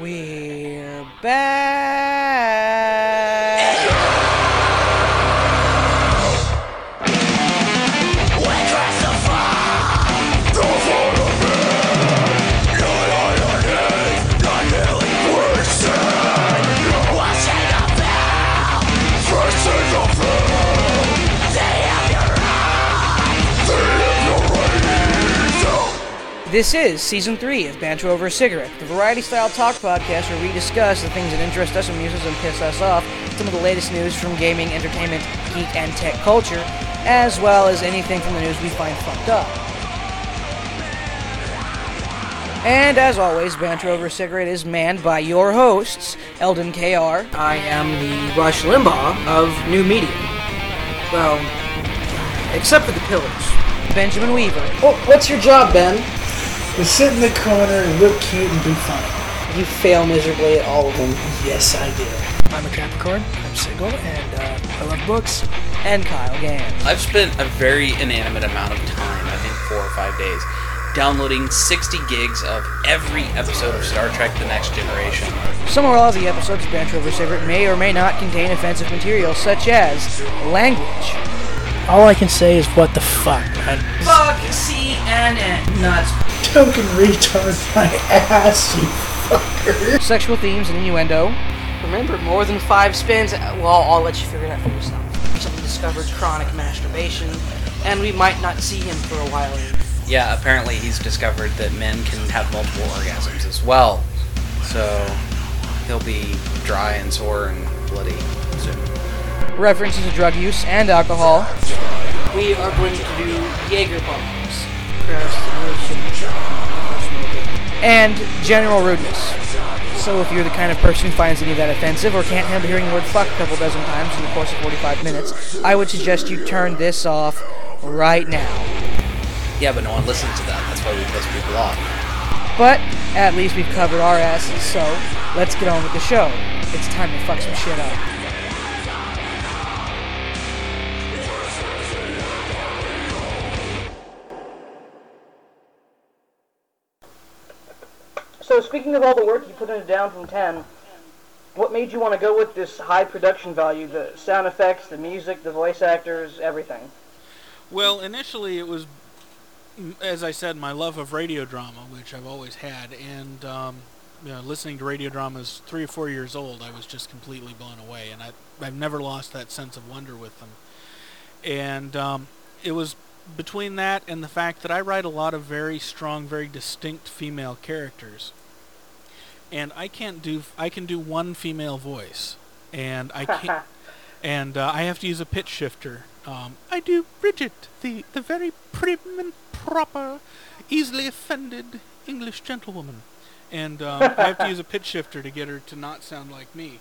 We're back. This is season three of Banter Over a Cigarette, the variety style talk podcast where we discuss the things that interest us, amuse us, and piss us off, some of the latest news from gaming, entertainment, geek, and tech culture, as well as anything from the news we find fucked up. And as always, Banter Over a Cigarette is manned by your hosts, Eldon KR. I am the Rush Limbaugh of new media. Well, except for the pillars. Benjamin Weaver. Oh, what's your job, Ben? To sit in the corner and look cute and be funny. You fail miserably at all of them. Yes, I do. I'm a Capricorn. I'm single, and uh, I love books. And Kyle Gans. I've spent a very inanimate amount of time, I think four or five days, downloading 60 gigs of every episode of Star Trek The Next Generation. Some or all of the episodes of Banter Over Cigarette may or may not contain offensive material, such as language. All I can say is what the fuck. I, Fuck CNN. Nuts. Token retard my ass, you fucker. Sexual themes and innuendo. Remember, more than five spins. Well, I'll let you figure it out for yourself. Someone discovered chronic masturbation, and we might not see him for a while. Yeah, apparently he's discovered that men can have multiple orgasms as well. So he'll be dry and sore and bloody soon. References to drug use and alcohol. We are going to do Jaeger bombs. And general rudeness. So if you're the kind of person who finds any of that offensive or can't handle hearing the word fuck a couple dozen times in the course of 45 minutes, I would suggest you turn this off right now. Yeah, but no one listens to that. That's why we piss people off. But at least we've covered our asses, so let's get on with the show. It's time to fuck some shit up. So, speaking of all the work you put into Down from 10, what made you want to go with this high production value? The sound effects, the music, the voice actors, everything. Well, initially it was, as I said, my love of radio drama, which I've always had, and um, you know, listening to radio dramas three or four years old, I was just completely blown away, and I, I've never lost that sense of wonder with them. And um, it was between that and the fact that I write a lot of very strong, very distinct female characters, and I can't do, I can do one female voice, and I can't and uh, I have to use a pitch shifter. Um, I do Bridget, the the very prim and proper, easily offended English gentlewoman, and um, I have to use a pitch shifter to get her to not sound like me.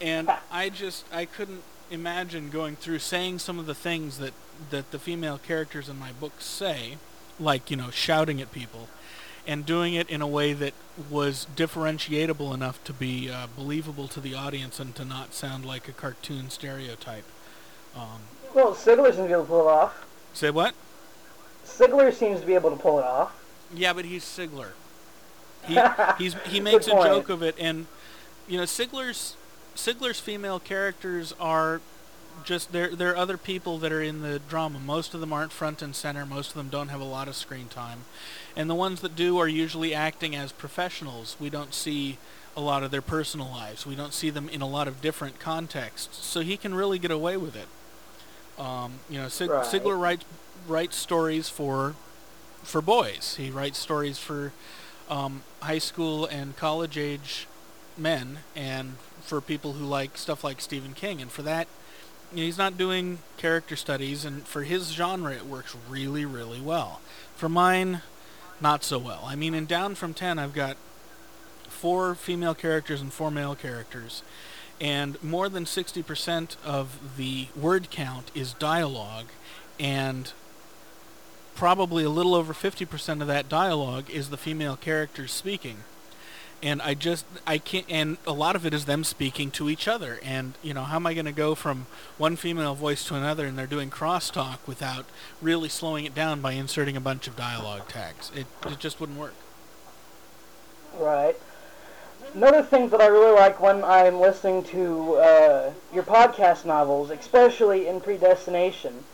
And I just I couldn't imagine going through saying some of the things that that the female characters in my books say, like you know shouting at people, and doing it in a way that was differentiatable enough to be uh, believable to the audience and to not sound like a cartoon stereotype. Um, Well, Sigler seems to be able to pull it off. say what? Sigler seems to be able to pull it off. Yeah, but he's Sigler. He he's he makes a joke of it, and you know Sigler's Sigler's female characters are just there. There are other people that are in the drama. Most of them aren't front and center. Most of them don't have a lot of screen time, and the ones that do are usually acting as professionals. We don't see a lot of their personal lives. We don't see them in a lot of different contexts. So he can really get away with it. Um, you know, Sig- Right. Sigler writes writes stories for for boys. He writes stories for um, high school and college age men, and for people who like stuff like Stephen King. And for that, you know, he's not doing character studies, and for his genre, it works really, really well. For mine, not so well. I mean, in Down from Ten, I've got four female characters and four male characters, and more than 60% of the word count is dialogue, and probably a little over 50% of that dialogue is the female characters speaking. And I just, I can't, and a lot of it is them speaking to each other. And, you know, how am I going to go from one female voice to another and they're doing crosstalk without really slowing it down by inserting a bunch of dialogue tags? It, it just wouldn't work. Right. Another thing that I really like when I'm listening to uh, your podcast novels, especially in Predestination,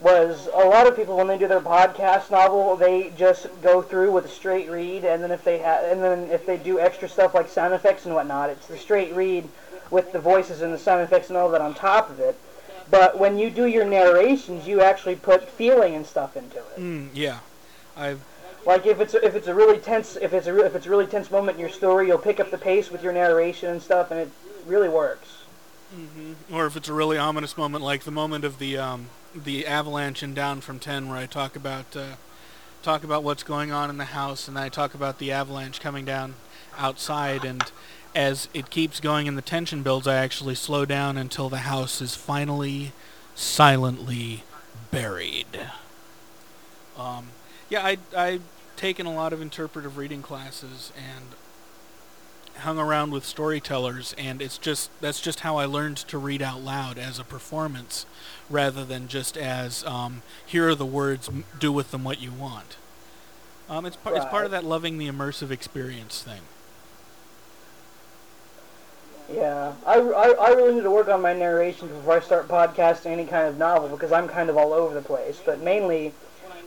was a lot of people when they do their podcast novel, they just go through with a straight read, and then if they ha- and then if they do extra stuff like sound effects and whatnot, it's the straight read with the voices and the sound effects and all that on top of it. But when you do your narrations, you actually put feeling and stuff into it. Mm, yeah, I've Like if it's if it's a really tense if it's a re- if it's a really tense moment in your story, you'll pick up the pace with your narration and stuff, and it really works. or if it's a really ominous moment, like the moment of the um, the avalanche and Down from Ten, where I talk about uh, talk about what's going on in the house, and I talk about the avalanche coming down outside, and as it keeps going and the tension builds, I actually slow down until the house is finally silently buried. Um, yeah, I I taken a lot of interpretive reading classes and hung around with storytellers and it's just that's just how I learned to read out loud as a performance rather than just as um, here are the words do with them what you want. Um, it's, par- it's part of that loving the immersive experience thing. Yeah, I, I, I really need to work on my narration before I start podcasting any kind of novel because I'm kind of all over the place. But mainly,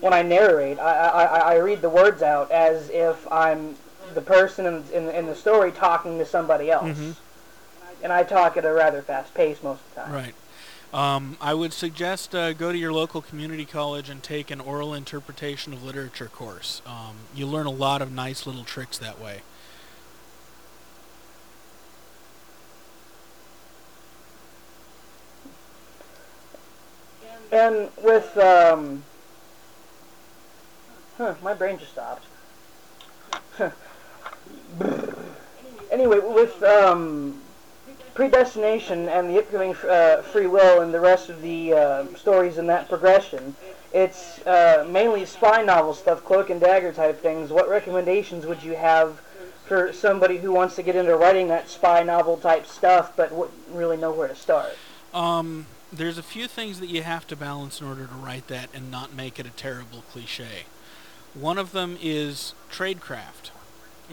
when I narrate, I, I- I read the words out as if I'm the person in, in, in the story talking to somebody else. Mhm. And I talk at a rather fast pace most of the time. right um, I would suggest uh, go to your local community college and take an oral interpretation of literature course um, you learn a lot of nice little tricks that way And with, um, huh, my brain just stopped. Anyway, with, um, predestination and the upcoming uh, free will and the rest of the uh, stories in that progression, it's uh, mainly spy novel stuff, cloak and dagger type things. What recommendations would you have for somebody who wants to get into writing that spy novel type stuff but wouldn't really know where to start? Um, there's a few things that you have to balance in order to write that and not make it a terrible cliche. One of them is tradecraft.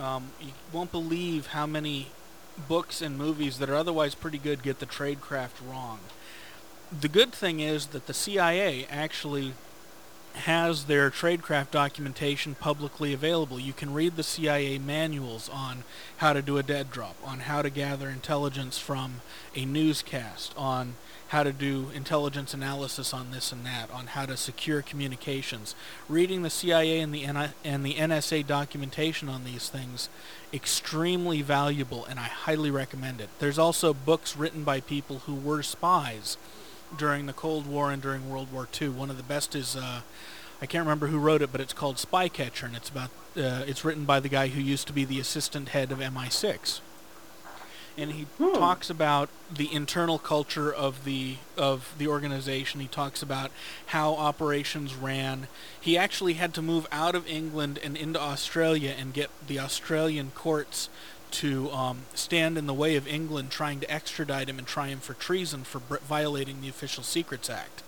Um, you won't believe how many books and movies that are otherwise pretty good get the tradecraft wrong. The good thing is that the CIA actually has their tradecraft documentation publicly available. You can read the CIA manuals on how to do a dead drop, on how to gather intelligence from a newscast, on how to do intelligence analysis on this and that, on how to secure communications. Reading the CIA and the N- and the NSA documentation on these things extremely valuable and I highly recommend it. There's also books written by people who were spies during the Cold War and during World War II. One of the best is uh, I can't remember who wrote it, but it's called Spycatcher, and it's about uh, it's written by the guy who used to be the assistant head of MI6, and he talks about the internal culture of the of the organization. He talks about how operations ran. He actually had to move out of England and into Australia and get the Australian courts to um, stand in the way of England trying to extradite him and try him for treason for br- violating the Official Secrets Act.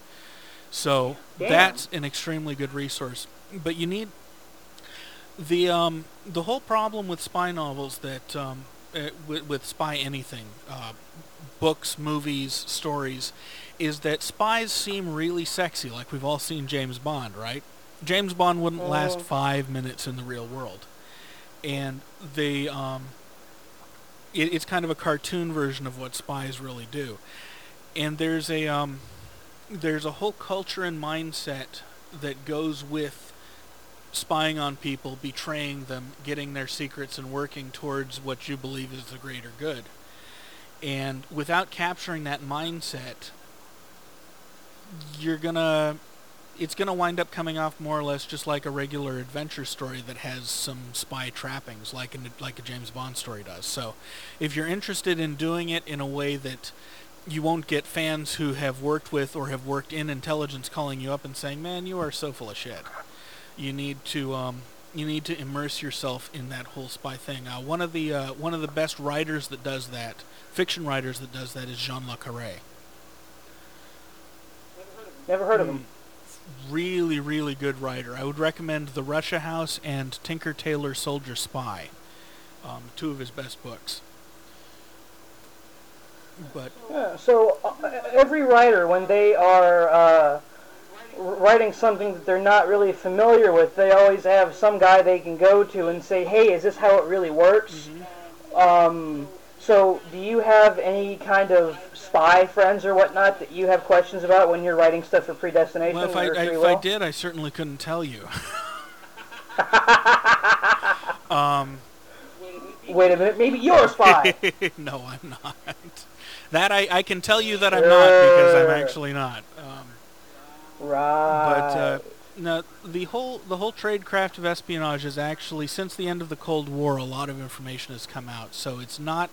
So Damn. that's an extremely good resource. But you need the um, the whole problem with spy novels that um, uh, with, with spy anything, uh, books, movies, stories, is that spies seem really sexy. Like we've all seen James Bond, right? James Bond wouldn't last Mhm. five minutes in the real world, and they um, it, it's kind of a cartoon version of what spies really do. And there's a um, there's a whole culture and mindset that goes with spying on people, betraying them, getting their secrets, and working towards what you believe is the greater good. And without capturing that mindset, you're gonna it's gonna wind up coming off more or less just like a regular adventure story that has some spy trappings, like in, like a James Bond story does. So, if you're interested in doing it in a way that you won't get fans who have worked with or have worked in intelligence calling you up and saying, "Man, you are so full of shit." You need to um, you need to immerse yourself in that whole spy thing. Uh, one of the uh, one of the best writers that does that, fiction writers that does that, is John le Carré. Never heard of him. Really, really good writer. I would recommend The Russia House and Tinker Tailor Soldier Spy. um, two of his best books. But Yeah, so uh, every writer, when they are uh, writing something that they're not really familiar with, they always have some guy they can go to and say, "Hey, is this how it really works?" Um, so, do you have any kind of spy friends or whatnot that you have questions about when you're writing stuff for Predestination well, if I, I if I did, I certainly couldn't tell you. um, Wait a minute, maybe you're a spy. no, I'm not. That I, I can tell you that I'm not because I'm actually not. Um, right. but uh, no, the whole the whole tradecraft of espionage is actually since the end of the Cold War, a lot of information has come out. So it's not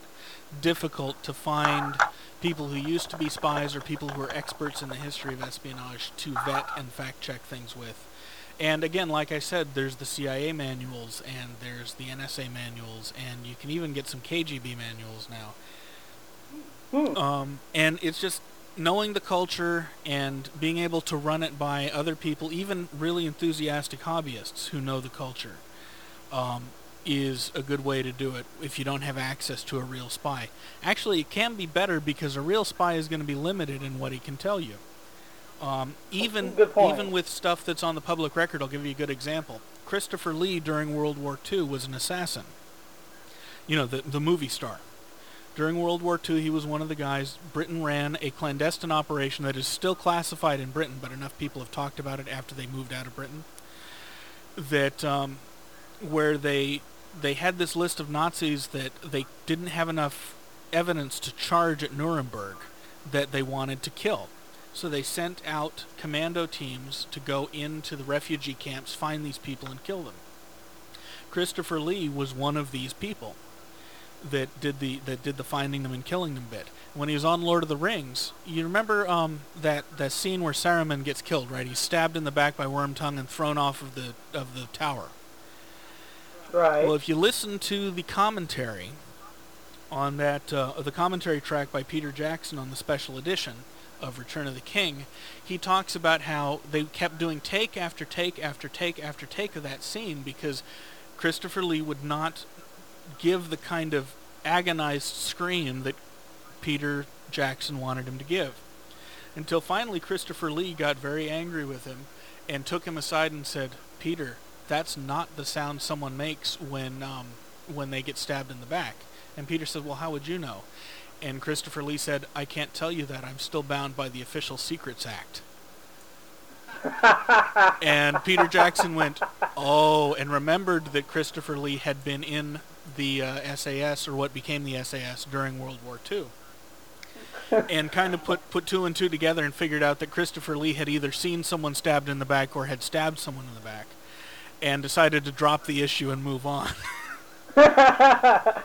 difficult to find people who used to be spies or people who are experts in the history of espionage to vet and fact check things with. And again, like I said, there's the CIA manuals and there's the NSA manuals, and you can even get some KGB manuals now. Hmm. Um, and it's just knowing the culture and being able to run it by other people, even really enthusiastic hobbyists who know the culture, um, is a good way to do it if you don't have access to a real spy. Actually, it can be better because a real spy is going to be limited in what he can tell you. Um, even even with stuff that's on the public record, I'll give you a good example. Christopher Lee during World War II was an assassin. You know, the the movie star. During World War II, he was one of the guys. Britain ran a clandestine operation that is still classified in Britain, but enough people have talked about it after they moved out of Britain. That um, where they they had this list of Nazis that they didn't have enough evidence to charge at Nuremberg that they wanted to kill. So they sent out commando teams to go into the refugee camps, find these people, and kill them. Christopher Lee was one of these people that did the that did the finding them and killing them bit. When he was on Lord of the Rings, you remember um, that that scene where Saruman gets killed, right? He's stabbed in the back by Wormtongue and thrown off of the of the tower. Right. Well, if you listen to the commentary on that, uh, the commentary track by Peter Jackson on the special edition of Return of the King, he talks about how they kept doing take after take after take after take of that scene because Christopher Lee would not give the kind of agonized scream that Peter Jackson wanted him to give. Until finally Christopher Lee got very angry with him and took him aside and said, Peter, that's not the sound someone makes when um, when they get stabbed in the back. And Peter said, Well, how would you know? And Christopher Lee said, I can't tell you that. I'm still bound by the Official Secrets Act. and Peter Jackson went, Oh, and remembered that Christopher Lee had been in the uh, SAS, or what became the SAS, during World War II. and kind of put, put two and two together and figured out that Christopher Lee had either seen someone stabbed in the back or had stabbed someone in the back and decided to drop the issue and move on.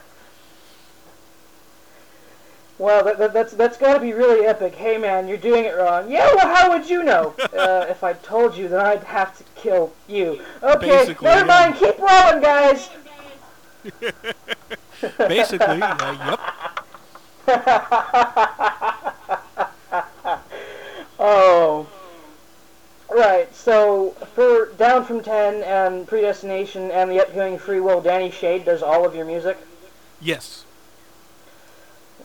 Well, that, that, that's that's got to be really epic. Hey, man, you're doing it wrong. Yeah, well, how would you know? uh, if I told you, then I'd have to kill you. Okay, Basically, never yeah. mind. Keep rolling, guys. Basically, uh, yep. Oh. Right, so for Down from 10 and Predestination and the upcoming Free Will, Danny Shade does all of your music? Yes.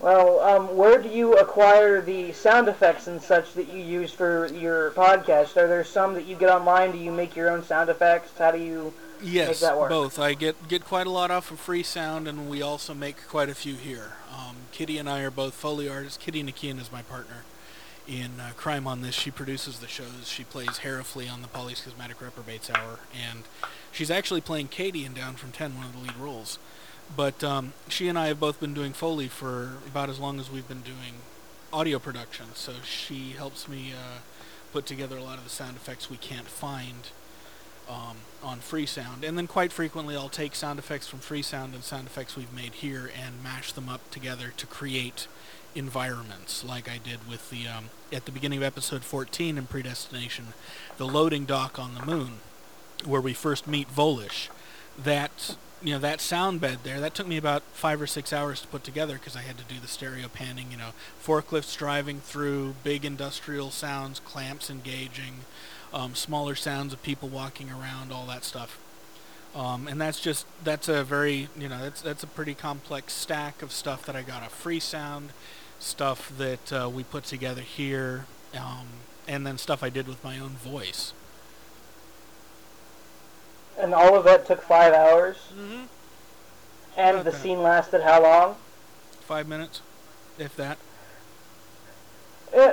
Well, um, where do you acquire the sound effects and such that you use for your podcast? Are there some that you get online? Do you make your own sound effects? How do you... Yes, that work. both. I get get quite a lot off of Freesound, and we also make quite a few here. Um, Kitty and I are both Foley artists. Kitty Nakian is my partner in uh, Crime on This. She produces the shows. She plays Herifley on the Polly's Cosmetic Reprobates Hour, and she's actually playing Katie in Down from Ten, one of the lead roles. But um, she and I have both been doing Foley for about as long as we've been doing audio production. So she helps me uh, put together a lot of the sound effects we can't find um, on Freesound. And then quite frequently I'll take sound effects from Freesound and sound effects we've made here and mash them up together to create environments like I did with the um, at the beginning of episode 14 in Predestination, the loading dock on the moon, where we first meet Volish. That you know that sound bed there that took me about five or six hours to put together because I had to do the stereo panning. You know, forklifts driving through, big industrial sounds, clamps engaging, um, smaller sounds of people walking around, all that stuff. Um, and that's just that's a very you know that's that's a pretty complex stack of stuff that I got a Freesound, stuff that uh, we put together here, um, and then stuff I did with my own voice. And all of that took five hours. Mm-hmm. And the scene lasted how long? Five minutes, if that. Uh,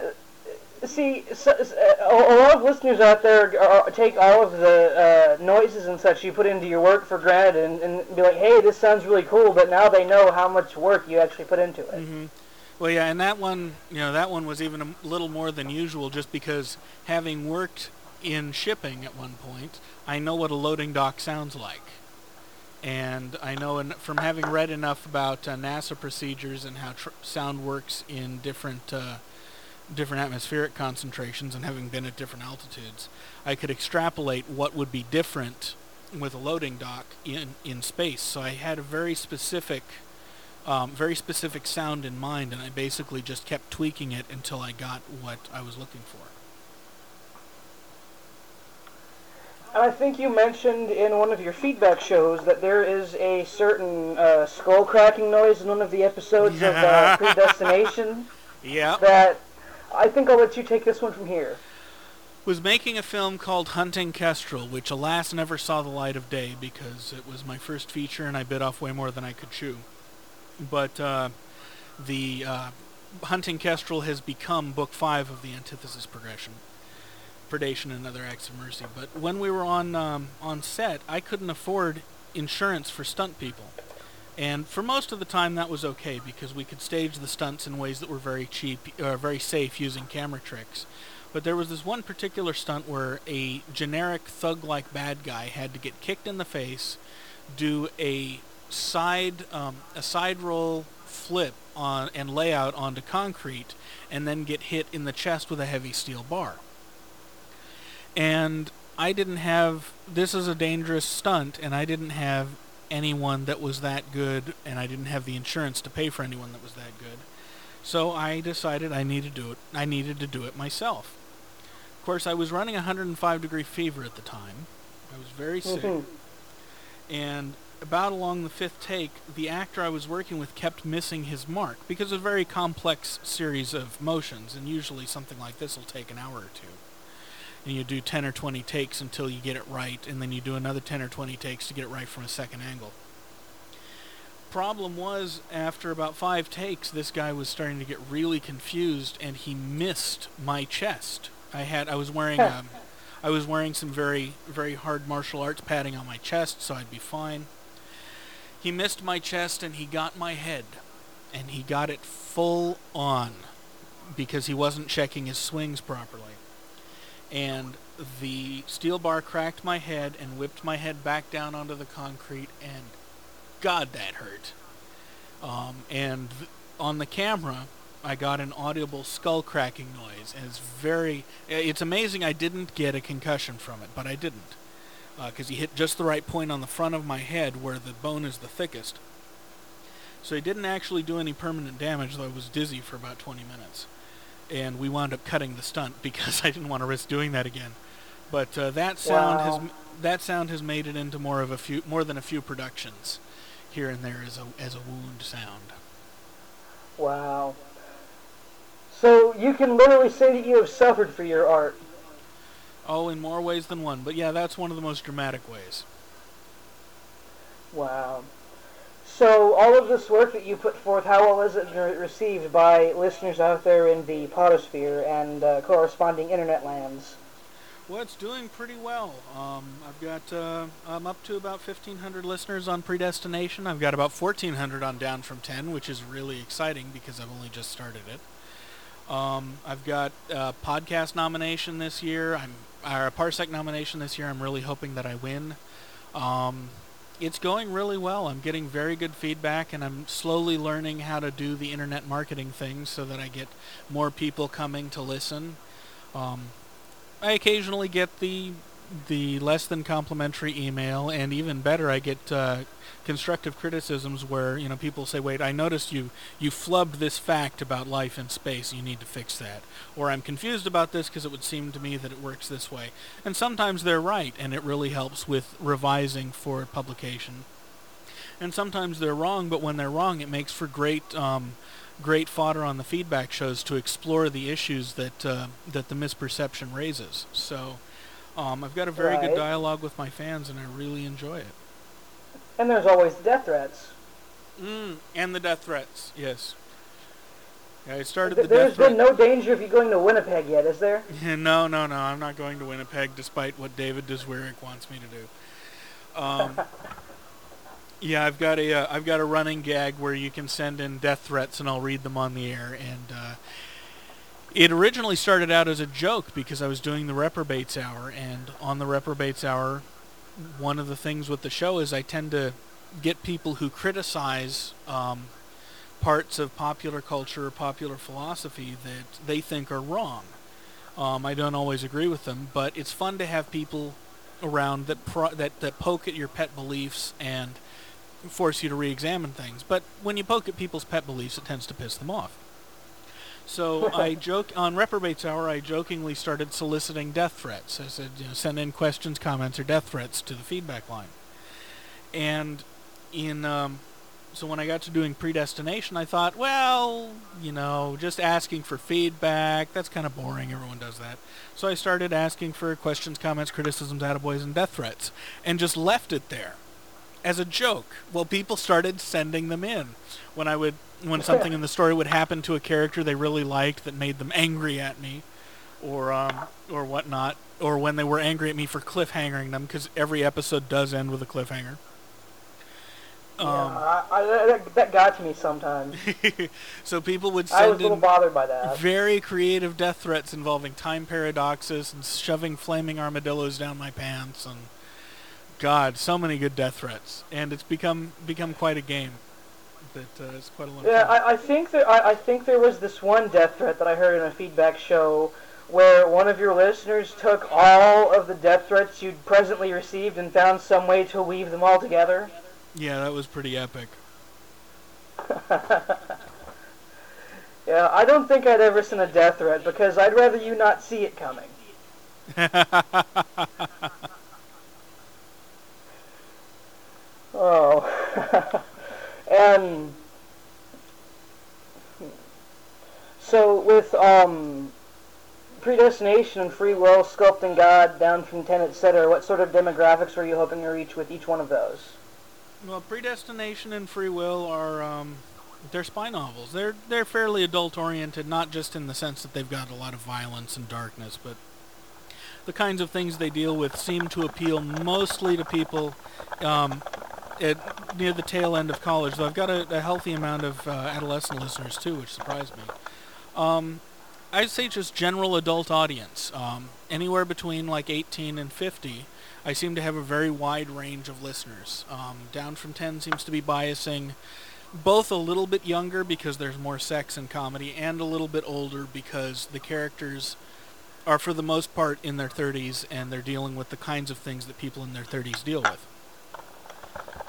see, a lot of listeners out there are, take all of the uh, noises and such you put into your work for granted and, and be like, hey, this sounds really cool, but now they know how much work you actually put into it. hmm Well, yeah, and that one, you know, that one was even a little more than usual, just because having worked in shipping at one point, I know what a loading dock sounds like, and I know en- from having read enough about uh, NASA procedures and how tr- sound works in different uh, different atmospheric concentrations, and having been at different altitudes, I could extrapolate what would be different with a loading dock in in space. So I had a very specific um, very specific sound in mind, and I basically just kept tweaking it until I got what I was looking for. And I think you mentioned in one of your feedback shows that there is a certain uh, skull cracking noise in one of the episodes of uh, Predestination Yeah. that I think I'll let you take this one from here. Was making a film called Hunting Kestrel, which alas never saw the light of day because it was my first feature and I bit off way more than I could chew. But uh, the uh, Hunting Kestrel has become book five of the Antithesis progression. Predation and Other Acts of Mercy. But when we were on um, on set, I couldn't afford insurance for stunt people. And for most of the time, that was okay because we could stage the stunts in ways that were very cheap, uh, very safe using camera tricks. But there was this one particular stunt where a generic thug-like bad guy had to get kicked in the face, do a side um, a side roll flip on and layout onto concrete, and then get hit in the chest with a heavy steel bar. And I didn't have this is a dangerous stunt, and I didn't have anyone that was that good, and I didn't have the insurance to pay for anyone that was that good. So I decided I needed to do it. I needed to do it myself. Of course, I was running 105 degree fever at the time. I was very sick, Mhm. and about along the fifth take, the actor I was working with kept missing his mark because of a very complex series of motions, and usually something like this will take an hour or two. And you do 10 or 20 takes until you get it right, and then you do another 10 or 20 takes to get it right from a second angle. Problem was, after about five takes, this guy was starting to get really confused, and he missed my chest. I had, I was wearing, um, I was wearing some very, very hard martial arts padding on my chest, so I'd be fine. He missed my chest, and he got my head, and he got it full on, because he wasn't checking his swings properly. And the steel bar cracked my head and whipped my head back down onto the concrete and god that hurt. Um, and th- on the camera i got an audible skull cracking noise. And it's very it's amazing i didn't get a concussion from it but i didn't because he hit just the right point on the front of my head where the bone is the thickest so he didn't actually do any permanent damage though i was dizzy for about 20 minutes and we wound up cutting the stunt because I didn't want to risk doing that again. But uh, that sound Wow. has that sound has made it into more of a few more than a few productions here and there as a as a wound sound. Wow. So you can literally say that you have suffered for your art. Oh, in more ways than one. But yeah, that's one of the most dramatic ways. Wow. So all of this work that you put forth, how well is it re- received by listeners out there in the podosphere and uh, corresponding internet lands? Well, it's doing pretty well. Um, I've got uh, I'm up to about 1,500 listeners on Predestination. I've got about 1,400 on Down from 10, which is really exciting because I've only just started it. Um, I've got a podcast nomination this year. I'm or a Parsec nomination this year. I'm really hoping that I win. Um, it's going really well. I'm getting very good feedback, and I'm slowly learning how to do the internet marketing thing so that I get more people coming to listen. Um, I occasionally get the the less than complimentary email, and even better, I get uh, constructive criticisms where you know people say, "Wait, I noticed you you flubbed this fact about life in space. You need to fix that." Or I'm confused about this because it would seem to me that it works this way. And sometimes they're right, and it really helps with revising for publication. And sometimes they're wrong, but when they're wrong, it makes for great um, great fodder on the feedback shows to explore the issues that uh, that the misperception raises. So. Um, I've got a very Right. good dialogue with my fans, and I really enjoy it. And there's always death threats. Mm, and the death threats, yes. Yeah, I started Th- the There's been no danger of you going to Winnipeg yet, is there? Yeah, no, no, no. I'm not going to Winnipeg, despite what David Deswerick wants me to do. Um, yeah, I've got a uh, I've got a running gag where you can send in death threats, and I'll read them on the air. And uh, it originally started out as a joke because I was doing the Reprobates Hour, and on the Reprobates Hour, one of the things with the show is I tend to get people who criticize um, parts of popular culture or popular philosophy that they think are wrong. Um, I don't always agree with them, but it's fun to have people around that pro- that that poke at your pet beliefs and force you to re-examine things. But when you poke at people's pet beliefs, it tends to piss them off. So I joke on Reprobates Hour. I jokingly started soliciting death threats. I said, you know, send in questions, comments, or death threats to the feedback line. And in um, so when I got to doing predestination, I thought, well, you know, just asking for feedback, that's kind of boring. Everyone does that. So I started asking for questions, comments, criticisms, attaboys, and death threats, and just left it there as a joke. Well, people started sending them in when I would when something in the story would happen to a character they really liked that made them angry at me, or um, or whatnot, or when they were angry at me for cliffhangering them because every episode does end with a cliffhanger. yeah, Um, I, I, that, that got to me sometimes. so people would I was send a little bothered by that. very creative death threats involving time paradoxes and shoving flaming armadillos down my pants and God, so many good death threats, and it's become become quite a game. That uh, it's quite a lot. Yeah. I, I think that I, I think there was this one death threat that I heard in a feedback show where one of your listeners took all of the death threats you'd presently received and found some way to weave them all together. yeah, that was pretty epic. Yeah, I don't think I'd ever send a death threat because I'd rather you not see it coming. Oh. and so with um predestination and free will, sculpting God, down from ten, etc., what sort of demographics were you hoping to reach with each one of those? Well, predestination and free will are um, they're spy novels. They're they're fairly adult oriented, not just in the sense that they've got a lot of violence and darkness, but the kinds of things they deal with seem to appeal mostly to people um, at near the tail end of college. Though I've got a, a healthy amount of uh, adolescent listeners too, which surprised me. Um, I'd say just general adult audience, um, anywhere between like 18 and 50. I seem to have a very wide range of listeners. Um, Down from 10 seems to be biasing both a little bit younger because there's more sex in comedy, and a little bit older because the characters are for the most part in their 30s and they're dealing with the kinds of things that people in their 30s deal with.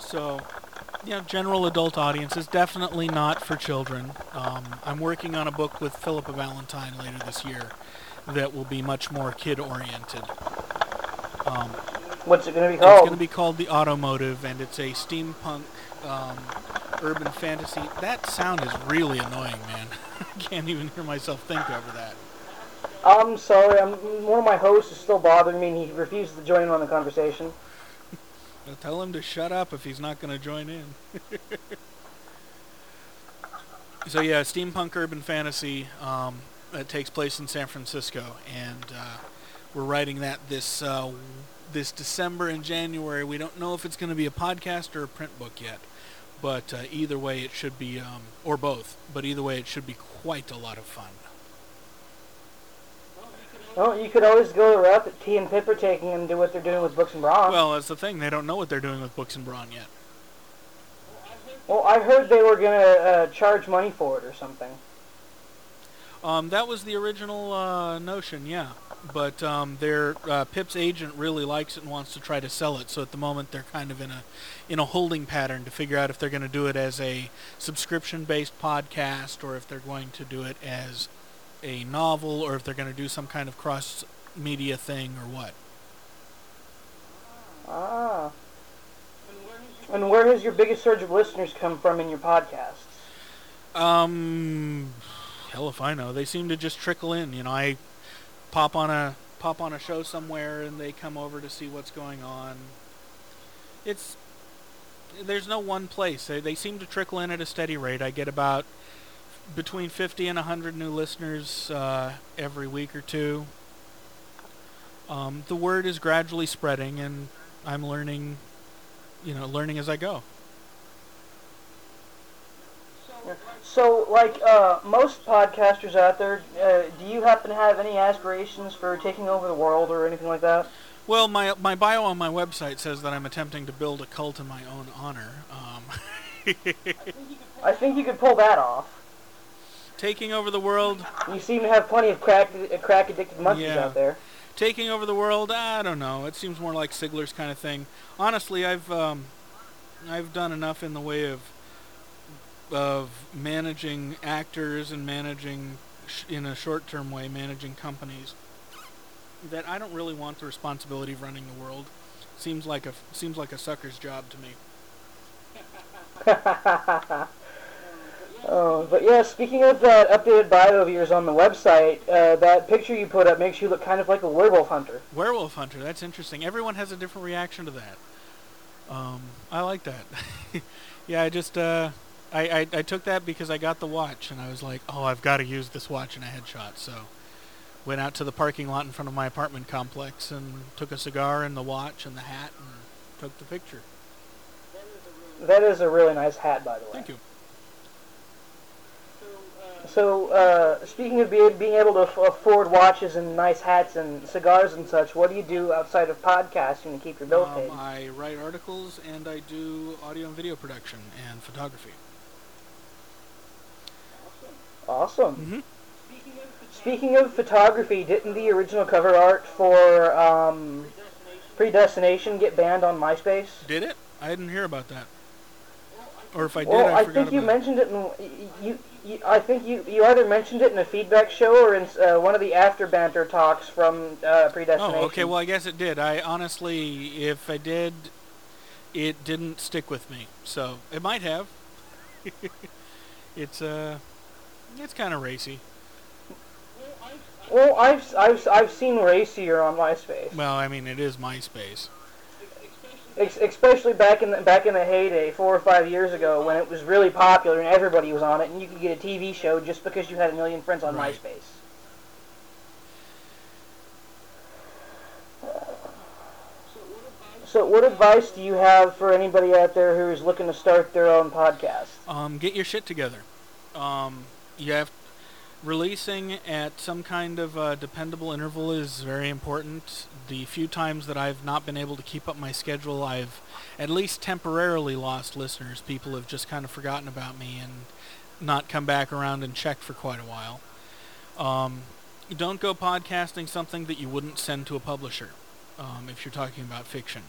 So, yeah, general adult audience is definitely not for children. Um, I'm working on a book with Philippa Ballantine later this year that will be much more kid oriented. Um, What's it going to be called? it's going to be called The Automotive, and it's a steampunk um, urban fantasy. That sound is really annoying, man. I can't even hear myself think over that. I'm sorry, I'm, one of my hosts is still bothering me and he refuses to join in on the conversation. Well, tell him to shut up if he's not going to join in. so yeah, steampunk urban fantasy. Um, it takes place in San Francisco, and uh, we're writing that this uh, this December and January. We don't know if it's going to be a podcast or a print book yet, but uh, either way, it should be, um, or both. But either way, it should be quite a lot of fun. Well, you could always go the route that Tee and Pip are taking and do what they're doing with Books and Brawn. Well, that's the thing; they don't know what they're doing with Books and Brawn yet. Well, I heard they were going to uh, charge money for it or something. Um, that was the original uh, notion, yeah. But um, their uh, Pip's agent really likes it and wants to try to sell it. So at the moment, they're kind of in a in a holding pattern to figure out if they're going to do it as a subscription-based podcast or if they're going to do it as a novel or if they're going to do some kind of cross-media thing or what. Ah. And where has your biggest surge of listeners come from in your podcasts? Um, hell if I know. They seem to just trickle in. You know, I pop on a pop on a show somewhere, and they come over to see what's going on. It's there's no one place. They, they seem to trickle in at a steady rate. I get about between 50 and 100 new listeners uh, every week or two. Um, the word is gradually spreading, and I'm learning, you know, learning as I go. So, like uh, most podcasters out there, uh, do you happen to have any aspirations for taking over the world or anything like that? Well, my my bio on my website says that I'm attempting to build a cult in my own honor. Um, I think you could pull that off. Taking over the world, You seem to have plenty of crack crack addicted monkeys Yeah. out there. taking over the world. I don't know. It seems more like Sigler's kind of thing. Honestly, I've um, I've done enough in the way of of managing actors and managing sh- in a short-term way managing companies that I don't really want the responsibility of running the world. Seems like a seems like a sucker's job to me. Oh, but yeah, speaking of that updated bio of yours on the website, uh, that picture you put up makes you look kind of like a werewolf hunter. Werewolf Hunter. That's interesting. Everyone has a different reaction to that. Um, I like that. yeah, I just uh, I, I I took that because I got the watch and I was like, oh, I've got to use this watch in a headshot. So went out to the parking lot in front of my apartment complex and took a cigar and the watch and the hat and took the picture. That is a really nice hat, by the way. Thank you. So, uh, speaking of being, being able to aff- afford watches and nice hats and cigars and such, what do you do outside of podcasting to keep your bills paid? Um, I write articles and I do audio and video production and photography. Awesome. Mhm. Speaking of photography, didn't the original cover art for um, Predestination get banned on MySpace? Did it? I didn't hear about that. Or if I did, well, I, I, think you mentioned it in you, you. I think you you either mentioned it in a feedback show or in uh, one of the after banter talks from uh, Predestination. Oh, okay. Well, I guess it did. I honestly, if I did, it didn't stick with me. So it might have. it's uh, it's kind of racy. Well, I've I've I've seen racier on MySpace. Well, I mean, it is MySpace. Ex- especially back in the, back in the heyday, four or five years ago, when it was really popular and everybody was on it, and you could get a TV show just because you had a million friends on Right. MySpace. So, what advice do you have for anybody out there who is looking to start their own podcast? Um, get your shit together. Um, you have releasing at some kind of uh, dependable interval is very important. The few times that I've not been able to keep up my schedule, I've at least temporarily lost listeners. People have just kind of forgotten about me and not come back around and checked for quite a while. Um, don't go podcasting something that you wouldn't send to a publisher um, if you're talking about fiction.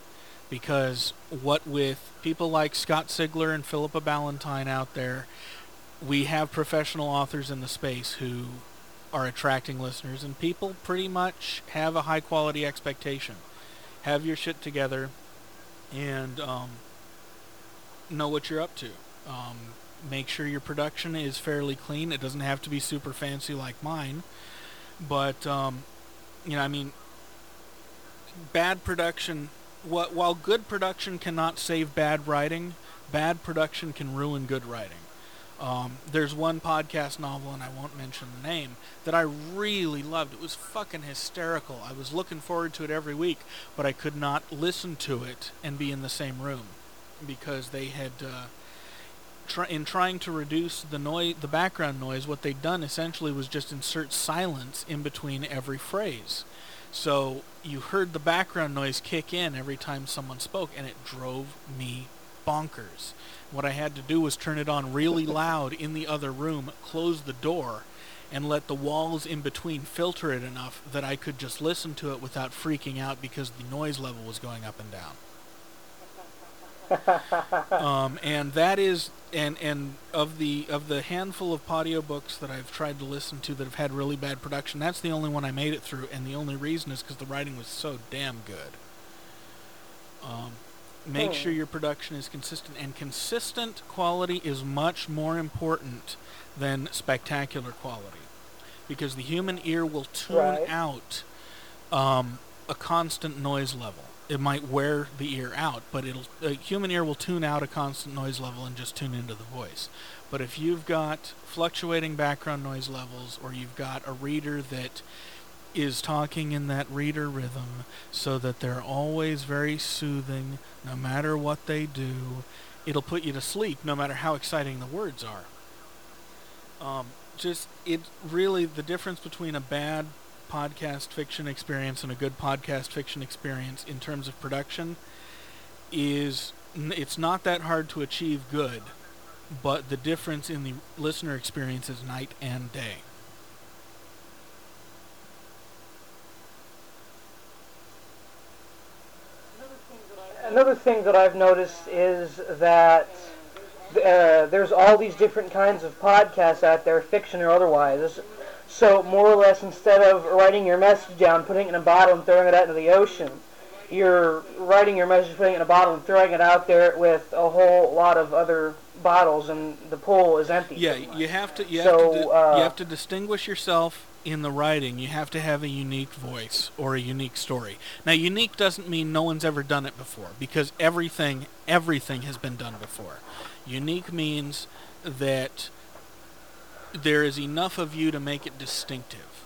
Because what with people like Scott Sigler and Philippa Ballantine out there, we have professional authors in the space who are attracting listeners, and people pretty much have a high quality expectation. Have your shit together and um, know what you're up to. Um, make sure your production is fairly clean. It doesn't have to be super fancy like mine, but um, you know, I mean, bad production. What while good production cannot save bad writing, bad production can ruin good writing. Um, there's one podcast novel, and I won't mention the name, that I really loved. It was fucking hysterical. I was looking forward to it every week, but I could not listen to it and be in the same room because they had, uh, try- in trying to reduce the noise, the background noise, what they'd done essentially was just insert silence in between every phrase. So you heard the background noise kick in every time someone spoke, and it drove me bonkers. What I had to do was turn it on really loud in the other room, close the door, and let the walls in between filter it enough that I could just listen to it without freaking out because the noise level was going up and down. um, and that is and and of the of the handful of audio books that I've tried to listen to that have had really bad production, that's the only one I made it through, and the only reason is because the writing was so damn good. Um, make Hmm. sure your production is consistent, and consistent quality is much more important than spectacular quality, because the human ear will tune Right. out um, a constant noise level. It might wear the ear out, but it'll a human ear will tune out a constant noise level and just tune into the voice. But if you've got fluctuating background noise levels, or you've got a reader that is talking in that reader rhythm so that they're always very soothing no matter what they do, it'll put you to sleep no matter how exciting the words are. Um, just it really the difference between a bad podcast fiction experience and a good podcast fiction experience in terms of production is it's not that hard to achieve good, but the difference in the listener experience is night and day. Another thing that I've noticed is that uh, there's all these different kinds of podcasts out there, fiction or otherwise. So more or less, instead of writing your message down, putting it in a bottle, and throwing it out into the ocean, you're writing your message, putting it in a bottle, and throwing it out there with a whole lot of other bottles, and the pool is empty. Yeah, you have to you So, have to di- uh, you have to distinguish yourself in the writing. You have to have a unique voice or a unique story. Now, unique doesn't mean no one's ever done it before because everything everything has been done before. Unique means that there is enough of you to make it distinctive.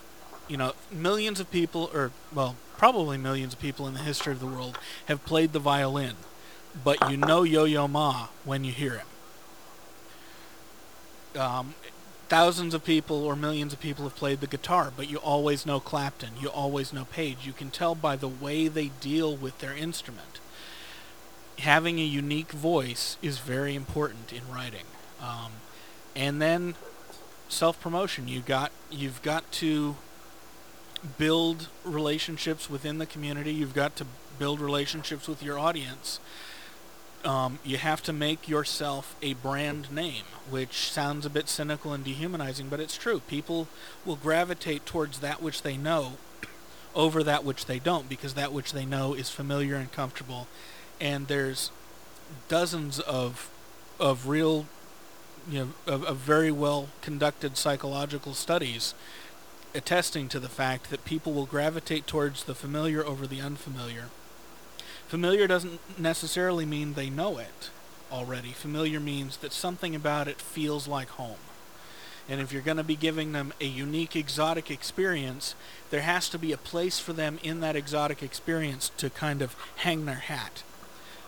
You know, millions of people or well, probably millions of people in the history of the world have played the violin, but you know Yo-Yo Ma when you hear it um, thousands of people or millions of people have played the guitar, but you always know Clapton, you always know Page. You can tell by the way they deal with their instrument. Having a unique voice is very important in writing. Um, and then self-promotion. You got you've got to build relationships within the community. You've got to build relationships with your audience um, you have to make yourself a brand name, which sounds a bit cynical and dehumanizing, but it's true. People will gravitate towards that which they know over that which they don't, because that which they know is familiar and comfortable. And there's dozens of of real, you know, of, of very well conducted psychological studies attesting to the fact that people will gravitate towards the familiar over the unfamiliar. Familiar doesn't necessarily mean they know it already. Familiar means that something about it feels like home. And if you're going to be giving them a unique exotic experience, there has to be a place for them in that exotic experience to kind of hang their hat.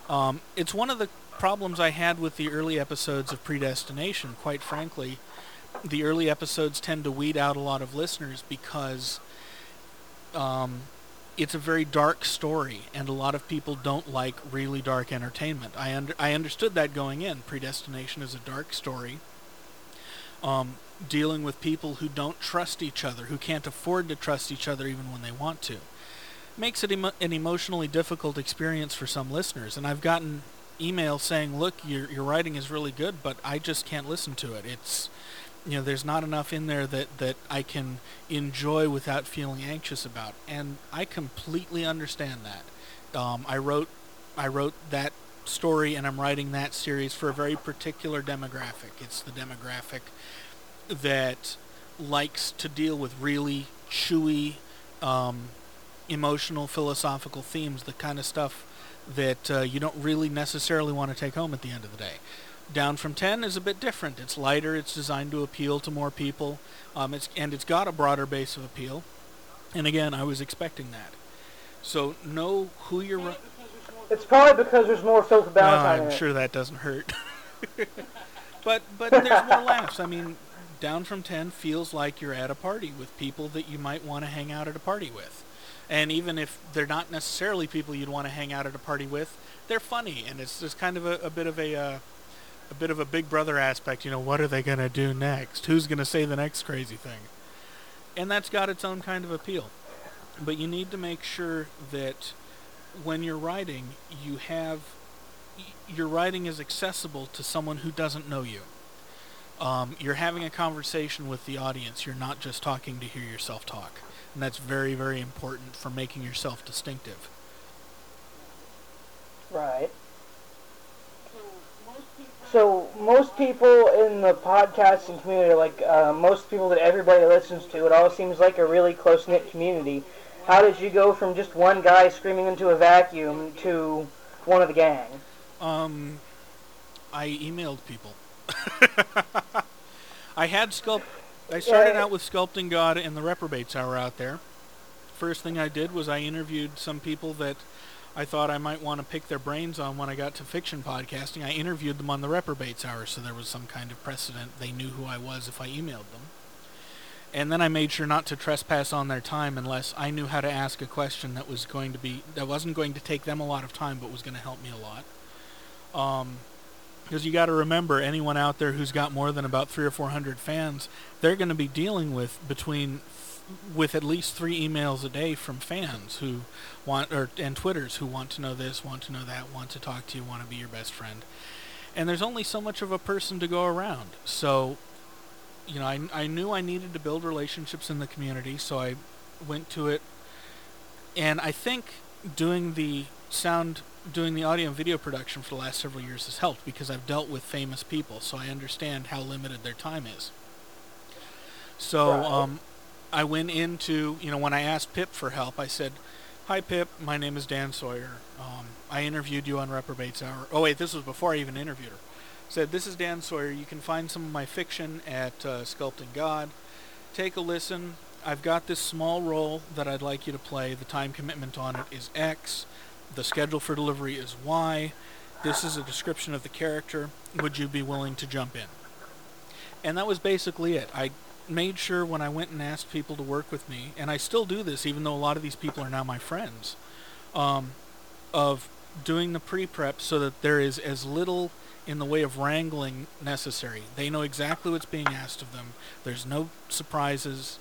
Um, it's one of the problems I had with the early episodes of Predestination, quite frankly. The early episodes tend to weed out a lot of listeners because um, it's a very dark story, and a lot of people don't like really dark entertainment. I under, I understood that going in. Predestination is a dark story, um, dealing with people who don't trust each other, who can't afford to trust each other even when they want to. Makes it emo- an emotionally difficult experience for some listeners, and I've gotten emails saying, "Look, your your writing is really good, but I just can't listen to it. It's you know, there's not enough in there that, that I can enjoy without feeling anxious about. And I completely understand that. Um, I wrote I wrote that story and I'm writing that series for a very particular demographic. It's the demographic that likes to deal with really chewy, um, emotional, philosophical themes, the kind of stuff that uh, you don't really necessarily want to take home at the end of the day. Down from 10 is a bit different. It's lighter. It's designed to appeal to more people. Um, it's and it's got a broader base of appeal. And again, I was expecting that. So know who you're. Ru- It's probably because there's more well, Ballantine in I'm sure that doesn't hurt. but but there's more laughs. I mean, down from 10 feels like you're at a party with people that you might want to hang out at a party with. And even if they're not necessarily people you'd want to hang out at a party with, they're funny, and it's just kind of a, a bit of a uh, a bit of a Big Brother aspect. You know, what are they gonna do next? Who's gonna say the next crazy thing? and that's got its own kind of appeal. But you need to make sure that when you're writing, you have your writing is accessible to someone who doesn't know you. Um, you're having a conversation with the audience. You're not just talking to hear yourself talk, and that's very, very important for making yourself distinctive. Right. So most people in the podcasting community, like uh, most people that everybody listens to, it all seems like a really close knit community. How did you go from just one guy screaming into a vacuum to one of the gang? Um, I emailed people. I had sculpt. I started Yeah. out with sculpting God and the reprobates hour out there. First thing I did was I interviewed some people that I thought I might want to pick their brains on when I got to fiction podcasting. I interviewed them on the reprobates hour, so there was some kind of precedent. They knew who I was if I emailed them. And then I made sure not to trespass on their time unless I knew how to ask a question that was going to be that wasn't going to take them a lot of time, but was going to help me a lot. Um, because you got to remember, anyone out there who's got more than about three or four hundred fans, they're going to be dealing with between with at least three emails a day from fans who want or and twitters who want to know this, want to know that, want to talk to you, want to be your best friend. And there's only so much of a person to go around. So, you know, I, I knew I needed to build relationships in the community, so I went to it. And I think doing the sound doing the audio and video production for the last several years has helped because I've dealt with famous people, so I understand how limited their time is. So um, I went into, you know, when I asked Pip for help, I said, Hi, Pip. My name is Dan Sawyer. Um, I interviewed you on Reprobates Hour. Oh, wait, this was before I even interviewed her. Said, This is Dan Sawyer. You can find some of my fiction at uh, Sculpting God. Take a listen. I've got this small role that I'd like you to play. The time commitment on it is X. The schedule for delivery is Y. This is a description of the character. Would you be willing to jump in? And that was basically it. I made sure when I went and asked people to work with me, and I still do this even though a lot of these people are now my friends, um, of doing the pre-prep so that there is as little in the way of wrangling necessary. They know exactly what's being asked of them. There's no surprises.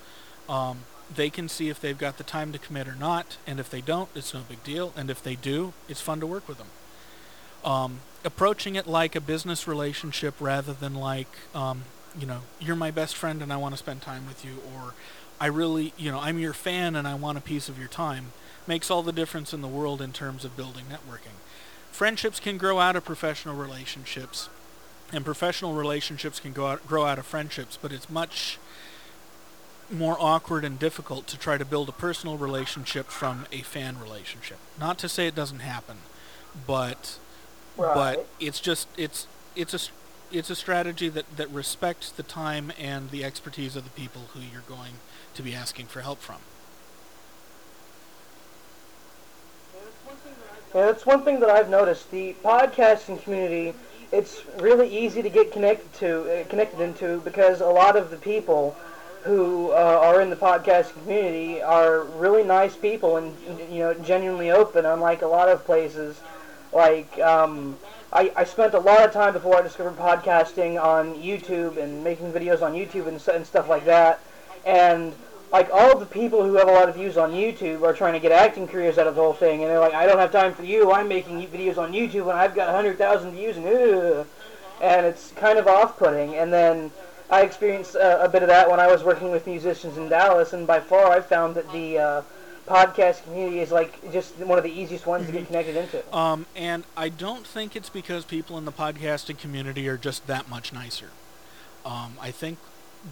Um, they can see if they've got the time to commit or not, and if they don't, it's no big deal. And if they do, it's fun to work with them. Um, approaching it like a business relationship rather than like, um, you know, you're my best friend and I want to spend time with you, or I really, you know, I'm your fan and I want a piece of your time, makes all the difference in the world in terms of building networking. Friendships can grow out of professional relationships, and professional relationships can go out, grow out of friendships, but it's much more awkward and difficult to try to build a personal relationship from a fan relationship. Not to say it doesn't happen, but Right. but it's just it's it's a it's a strategy that that respects the time and the expertise of the people who you're going to be asking for help from. Yeah, that's one thing that I've noticed. The podcasting community, it's really easy to get connected to, uh, connected into, because a lot of the people who uh, are in the podcasting community are really nice people and you know genuinely open. Unlike a lot of places, like um, I, I spent a lot of time before I discovered podcasting on YouTube and making videos on YouTube and, and stuff like that, and like all the people who have a lot of views on YouTube are trying to get acting careers out of the whole thing, and they're like, I don't have time for you. I'm making videos on YouTube and I've got 100,000 views, and ugh. and it's kind of off-putting. And then I experienced uh, a bit of that when I was working with musicians in Dallas, and by far I found that the uh, podcast community is like just one of the easiest ones to get connected into. Um, and I don't think it's because people in the podcasting community are just that much nicer. Um, I think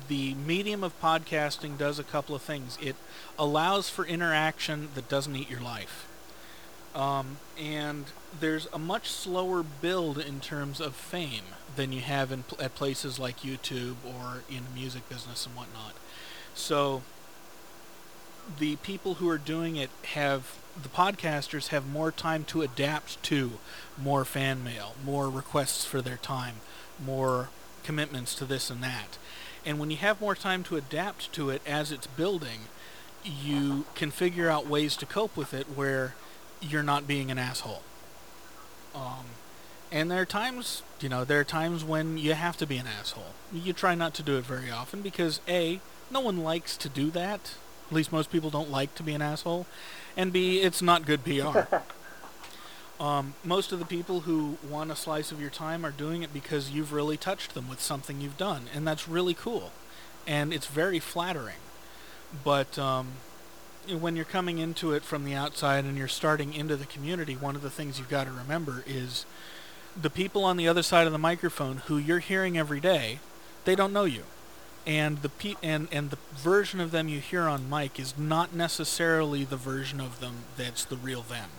the medium of podcasting does a couple of things. It allows for interaction that doesn't eat your life. Um, and there's a much slower build in terms of fame than you have in, at places like YouTube or in the music business and whatnot. So the people who are doing it have the podcasters have more time to adapt to more fan mail, more requests for their time, more commitments to this and that. And when you have more time to adapt to it as it's building, you can figure out ways to cope with it where you're not being an asshole. Um, And there are times, you know, there are times when you have to be an asshole. You try not to do it very often because A, no one likes to do that. At least most people don't like to be an asshole. And B, it's not good PR. um, most of the people who want a slice of your time are doing it because you've really touched them with something you've done. And that's really cool. And it's very flattering. But um, when you're coming into it from the outside and you're starting into the community, one of the things you've got to remember is the people on the other side of the microphone who you're hearing every day, they don't know you. And the pe- and and the version of them you hear on mic is not necessarily the version of them that's the real them.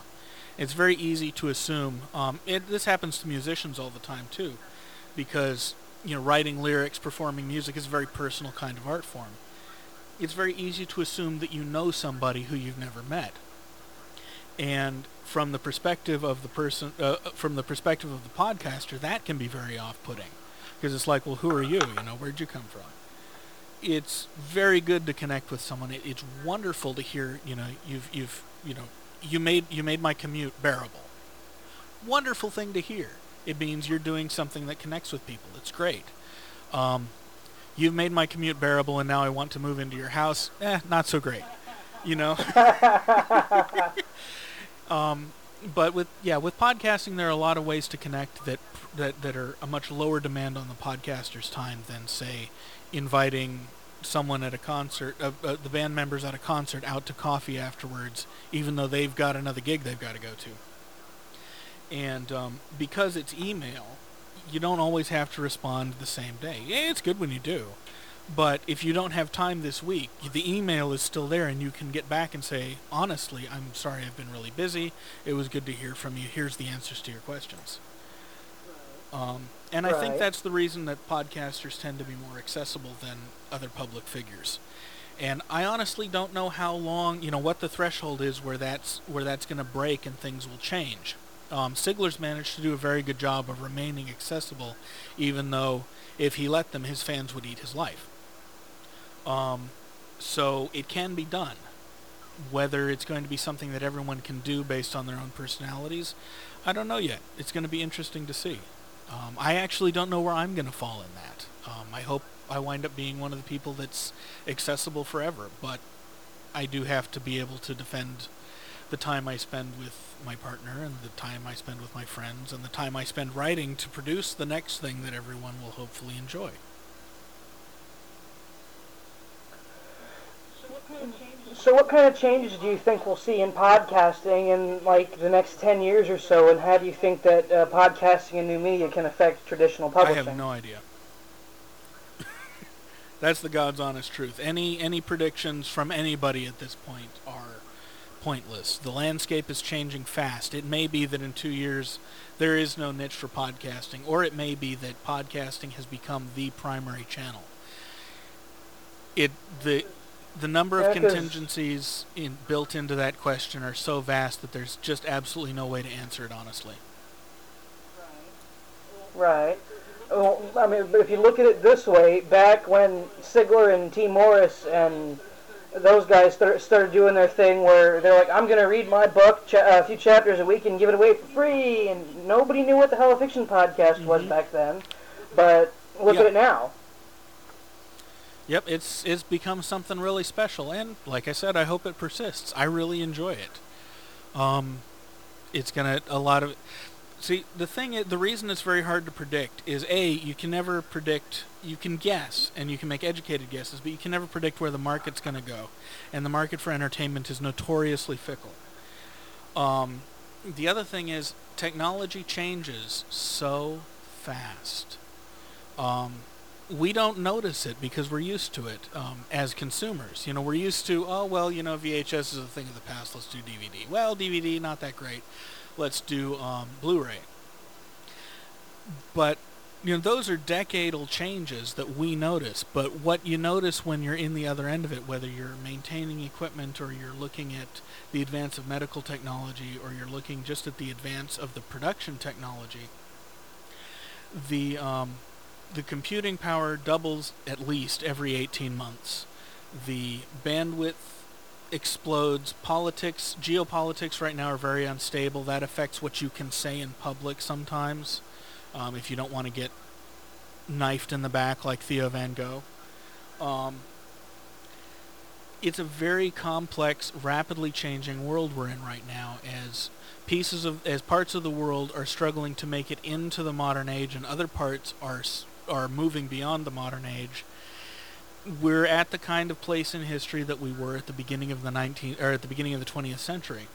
It's very easy to assume. Um, it, this happens to musicians all the time too, because you know writing lyrics, performing music is a very personal kind of art form. It's very easy to assume that you know somebody who you've never met. And from the perspective of the person, uh, from the perspective of the podcaster, that can be very off-putting, because it's like, well, who are you? You know, where'd you come from? It's very good to connect with someone. It, it's wonderful to hear. You know, you've you've you know, you made you made my commute bearable. Wonderful thing to hear. It means you're doing something that connects with people. It's great. Um, you've made my commute bearable, and now I want to move into your house. Eh, not so great. You know. um, but with yeah, with podcasting, there are a lot of ways to connect that that that are a much lower demand on the podcaster's time than say inviting someone at a concert, uh, uh, the band members at a concert, out to coffee afterwards, even though they've got another gig they've got to go to. And um, because it's email, you don't always have to respond the same day. Yeah, it's good when you do. But if you don't have time this week, the email is still there and you can get back and say, honestly, I'm sorry I've been really busy. It was good to hear from you. Here's the answers to your questions. Um, and I think that's the reason that podcasters tend to be more accessible than other public figures. And I honestly don't know how long, you know, what the threshold is where that's where that's going to break and things will change. Um, Sigler's managed to do a very good job of remaining accessible, even though if he let them, his fans would eat his life. Um, so it can be done. Whether it's going to be something that everyone can do based on their own personalities, I don't know yet. It's going to be interesting to see. Um, I actually don't know where I'm going to fall in that. Um, I hope I wind up being one of the people that's accessible forever, but I do have to be able to defend the time I spend with my partner and the time I spend with my friends and the time I spend writing to produce the next thing that everyone will hopefully enjoy. So, what kind of changes do you think we'll see in podcasting in like the next ten years or so, and how do you think that uh, podcasting and new media can affect traditional publishing? I have no idea. That's the God's honest truth. Any any predictions from anybody at this point are pointless. The landscape is changing fast. It may be that in two years there is no niche for podcasting, or it may be that podcasting has become the primary channel. It the the number of contingencies in, built into that question are so vast that there's just absolutely no way to answer it honestly. Right. Well, I mean, but if you look at it this way, back when Sigler and Tee Morris and those guys start, started doing their thing where they're like, I'm going to read my book cha- a few chapters a week and give it away for free, and nobody knew what the hell a fiction podcast was mm-hmm. back then. But look Yeah. at it now. Yep, it's it's become something really special, and like I said, I hope it persists. I really enjoy it. Um, it's gonna a lot of. See, the thing, is, the reason it's very hard to predict is a you can never predict. You can guess and you can make educated guesses, but you can never predict where the market's gonna go, and the market for entertainment is notoriously fickle. Um, the other thing is technology changes so fast. Um, we don't notice it because we're used to it um, as consumers. You know, we're used to, oh, well, you know, VHS is a thing of the past. Let's do DVD. Well, DVD, not that great. Let's do um, Blu-ray. But, you know, those are decadal changes that we notice. But what you notice when you're in the other end of it, whether you're maintaining equipment or you're looking at the advance of medical technology or you're looking just at the advance of the production technology, the um, the computing power doubles at least every 18 months. The bandwidth explodes. Politics, geopolitics right now are very unstable. That affects what you can say in public sometimes. Um, if you don't want to get knifed in the back like Theo Van Gogh. Um, it's a very complex, rapidly changing world we're in right now as pieces of as parts of the world are struggling to make it into the modern age and other parts are are moving beyond the modern age. We're at the kind of place in history that we were at the beginning of the 19th or at the beginning of the 20th century.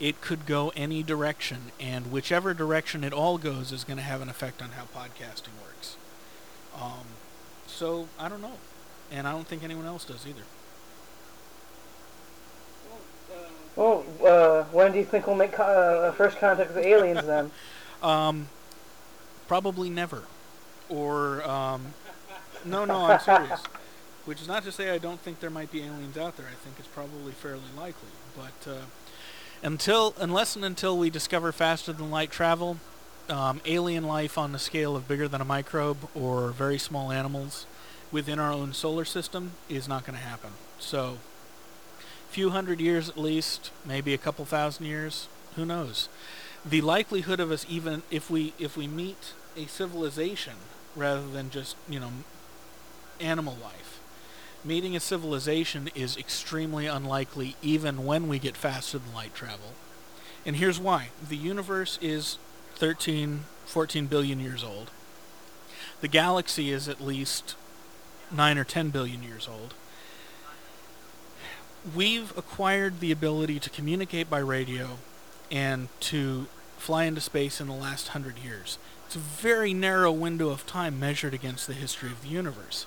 It could go any direction and whichever direction it all goes is going to have an effect on how podcasting works. Um, so I don't know, and I don't think anyone else does either. Well, uh, when do you think we'll make co- uh, first contact with aliens then? Um, probably never, or um, no, no, I'm serious. Which is not to say I don't think there might be aliens out there. I think it's probably fairly likely, but uh, until unless and until we discover faster than light travel, um, alien life on the scale of bigger than a microbe or very small animals within our own solar system is not going to happen. So, few hundred years at least, maybe a couple thousand years, who knows? The likelihood of us even if we if we meet a civilization rather than just you know animal life, meeting a civilization is extremely unlikely even when we get faster than light travel. And here's why: the universe is 13, 14 billion years old. The galaxy is at least 9 or 10 billion years old. We've acquired the ability to communicate by radio and to fly into space in the last hundred years. It's a very narrow window of time measured against the history of the universe.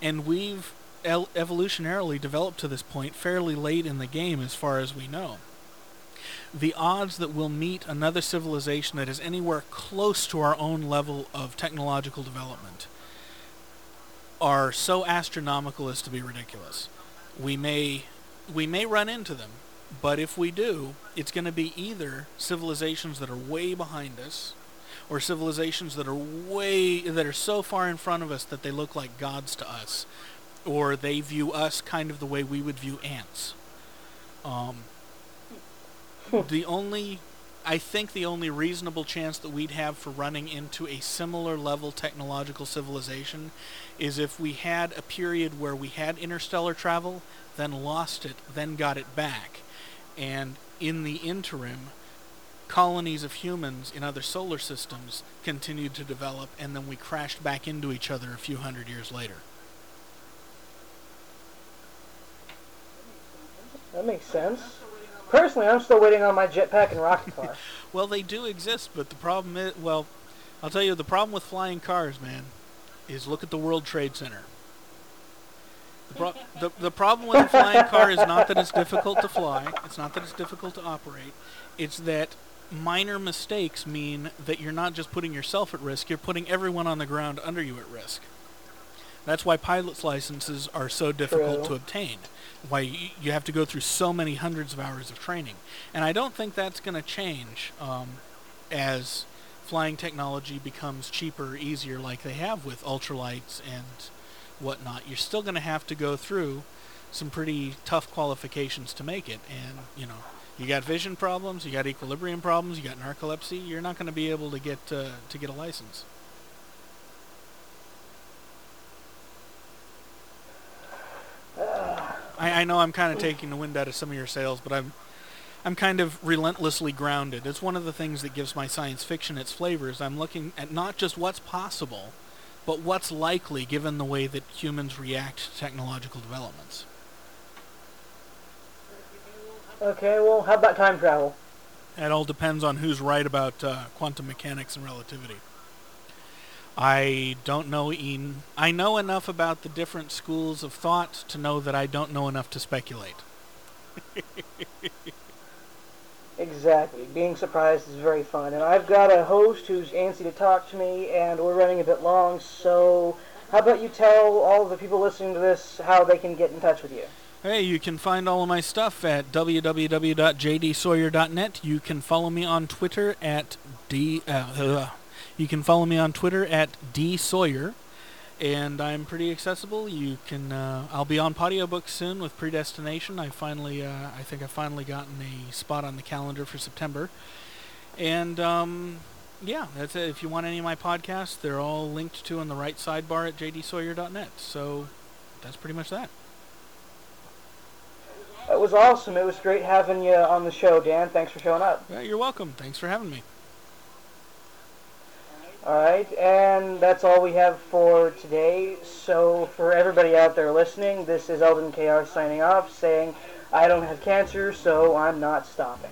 And we've el- evolutionarily developed to this point fairly late in the game as far as we know the odds that we'll meet another civilization that is anywhere close to our own level of technological development are so astronomical as to be ridiculous. We may we may run into them, but if we do, it's going to be either civilizations that are way behind us or civilizations that are way that are so far in front of us that they look like gods to us or they view us kind of the way we would view ants. Um, the only I think the only reasonable chance that we'd have for running into a similar level technological civilization is if we had a period where we had interstellar travel, then lost it, then got it back. And in the interim, colonies of humans in other solar systems continued to develop, and then we crashed back into each other a few hundred years later. That makes sense. Personally, I'm still waiting on my jetpack and rocket car. Well, they do exist, but the problem is, well, I'll tell you, the problem with flying cars, man, is look at the World Trade Center. The, pro- the, the problem with a flying car is not that it's difficult to fly, it's not that it's difficult to operate, it's that minor mistakes mean that you're not just putting yourself at risk, you're putting everyone on the ground under you at risk. That's why pilot's licenses are so difficult True. to obtain. Why you have to go through so many hundreds of hours of training. And I don't think that's going to change um, as flying technology becomes cheaper, easier, like they have with ultralights and whatnot. You're still going to have to go through some pretty tough qualifications to make it. And, you know, you got vision problems, you got equilibrium problems, you got narcolepsy. You're not going to be able to get uh, to get a license. I, I know I'm kind of taking the wind out of some of your sails, but I'm I'm kind of relentlessly grounded. It's one of the things that gives my science fiction its flavors. I'm looking at not just what's possible, but what's likely given the way that humans react to technological developments. Okay, well, how about time travel? It all depends on who's right about uh, quantum mechanics and relativity. I don't know en- I know enough about the different schools of thought to know that I don't know enough to speculate. Exactly. Being surprised is very fun. And I've got a host who's antsy to talk to me, and we're running a bit long, so how about you tell all of the people listening to this how they can get in touch with you? Hey, you can find all of my stuff at www.jdsawyer.net. You can follow me on Twitter at d. Uh, uh, you can follow me on Twitter at dsawyer, and I'm pretty accessible. You can. Uh, I'll be on Podiobook soon with Predestination. I finally. Uh, I think I've finally gotten a spot on the calendar for September, and um, yeah, that's it. If you want any of my podcasts, they're all linked to on the right sidebar at jdsawyer.net. So that's pretty much that. It was awesome. It was great having you on the show, Dan. Thanks for showing up. Yeah, you're welcome. Thanks for having me. All right, and that's all we have for today. So, for everybody out there listening, this is Eldon KR signing off, saying, I don't have cancer, so I'm not stopping.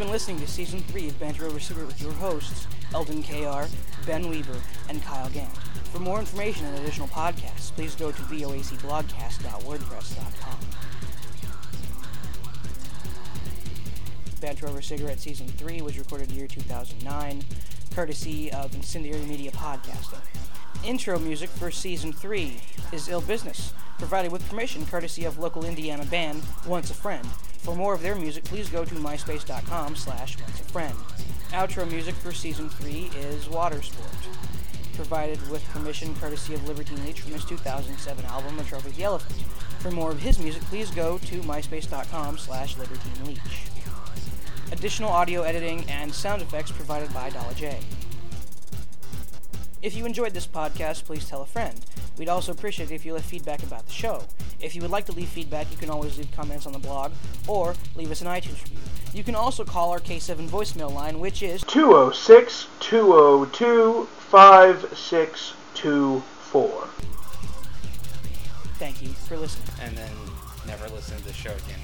Been listening to Season 3 of Banter Over Cigarette with your hosts, Eldon KR, Ben Weaver, and Kyle Gant. For more information and additional podcasts, please go to voacblogcast.wordpress.com. Banter Over Cigarette Season 3 was recorded in the year 2009, courtesy of Incendiary Media Podcasting. Intro music for Season 3 is Ill Business, provided with permission courtesy of local Indiana band Once a Friend. For more of their music, please go to myspace.com slash onceafriend. Outro music for Season 3 is Water Sport, provided with permission courtesy of Libertine Leach from his 2007 album, A Trophy the Elephant. For more of his music, please go to myspace.com slash libertine leach. Additional audio editing and sound effects provided by Dollar J. If you enjoyed this podcast, please tell a friend. We'd also appreciate it if you left feedback about the show. If you would like to leave feedback, you can always leave comments on the blog or leave us an iTunes review. You can also call our K7 voicemail line, which is 206 202 5624. thank you for listening. And then never listen to the show again